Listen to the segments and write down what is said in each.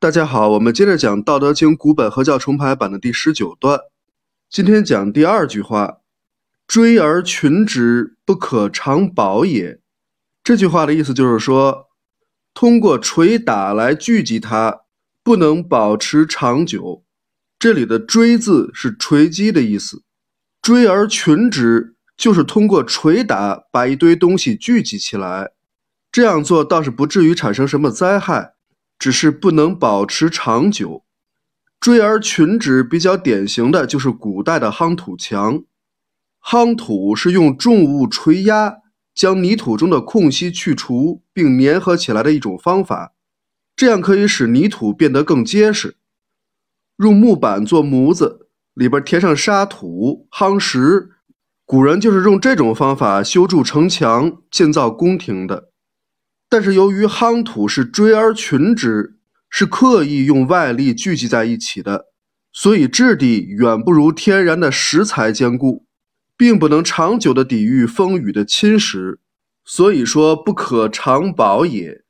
大家好，我们接着讲《道德经》古本合教重排版的第十九段。今天讲第二句话：“追而群之，不可长保也。”这句话的意思就是说，通过捶打来聚集它，不能保持长久。这里的“追”字是锤击的意思，“追而群之”就是通过捶打把一堆东西聚集起来。这样做倒是不至于产生什么灾害。只是不能保持长久。追而群之比较典型的就是古代的夯土墙。夯土是用重物锤压，将泥土中的空隙去除并粘合起来的一种方法，这样可以使泥土变得更结实。用木板做模子，里边填上沙土、夯实。古人就是用这种方法修筑城墙、建造宫廷的。但是由于夯土是追而群之，是刻意用外力聚集在一起的，所以质地远不如天然的石材坚固，并不能长久的抵御风雨的侵蚀，所以说不可长保也。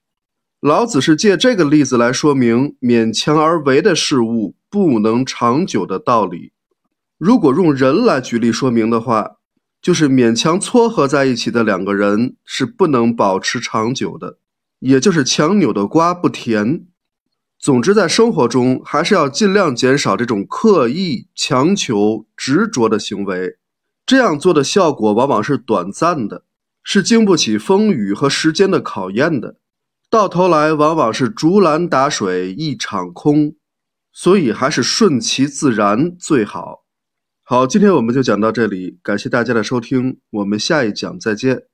老子是借这个例子来说明勉强而为的事物不能长久的道理。如果用人来举例说明的话，就是勉强撮合在一起的两个人是不能保持长久的，也就是强扭的瓜不甜。总之，在生活中还是要尽量减少这种刻意、强求、执着的行为。这样做的效果往往是短暂的，是经不起风雨和时间的考验的，到头来往往是竹篮打水一场空。所以，还是顺其自然最好。好，今天我们就讲到这里，感谢大家的收听，我们下一讲再见。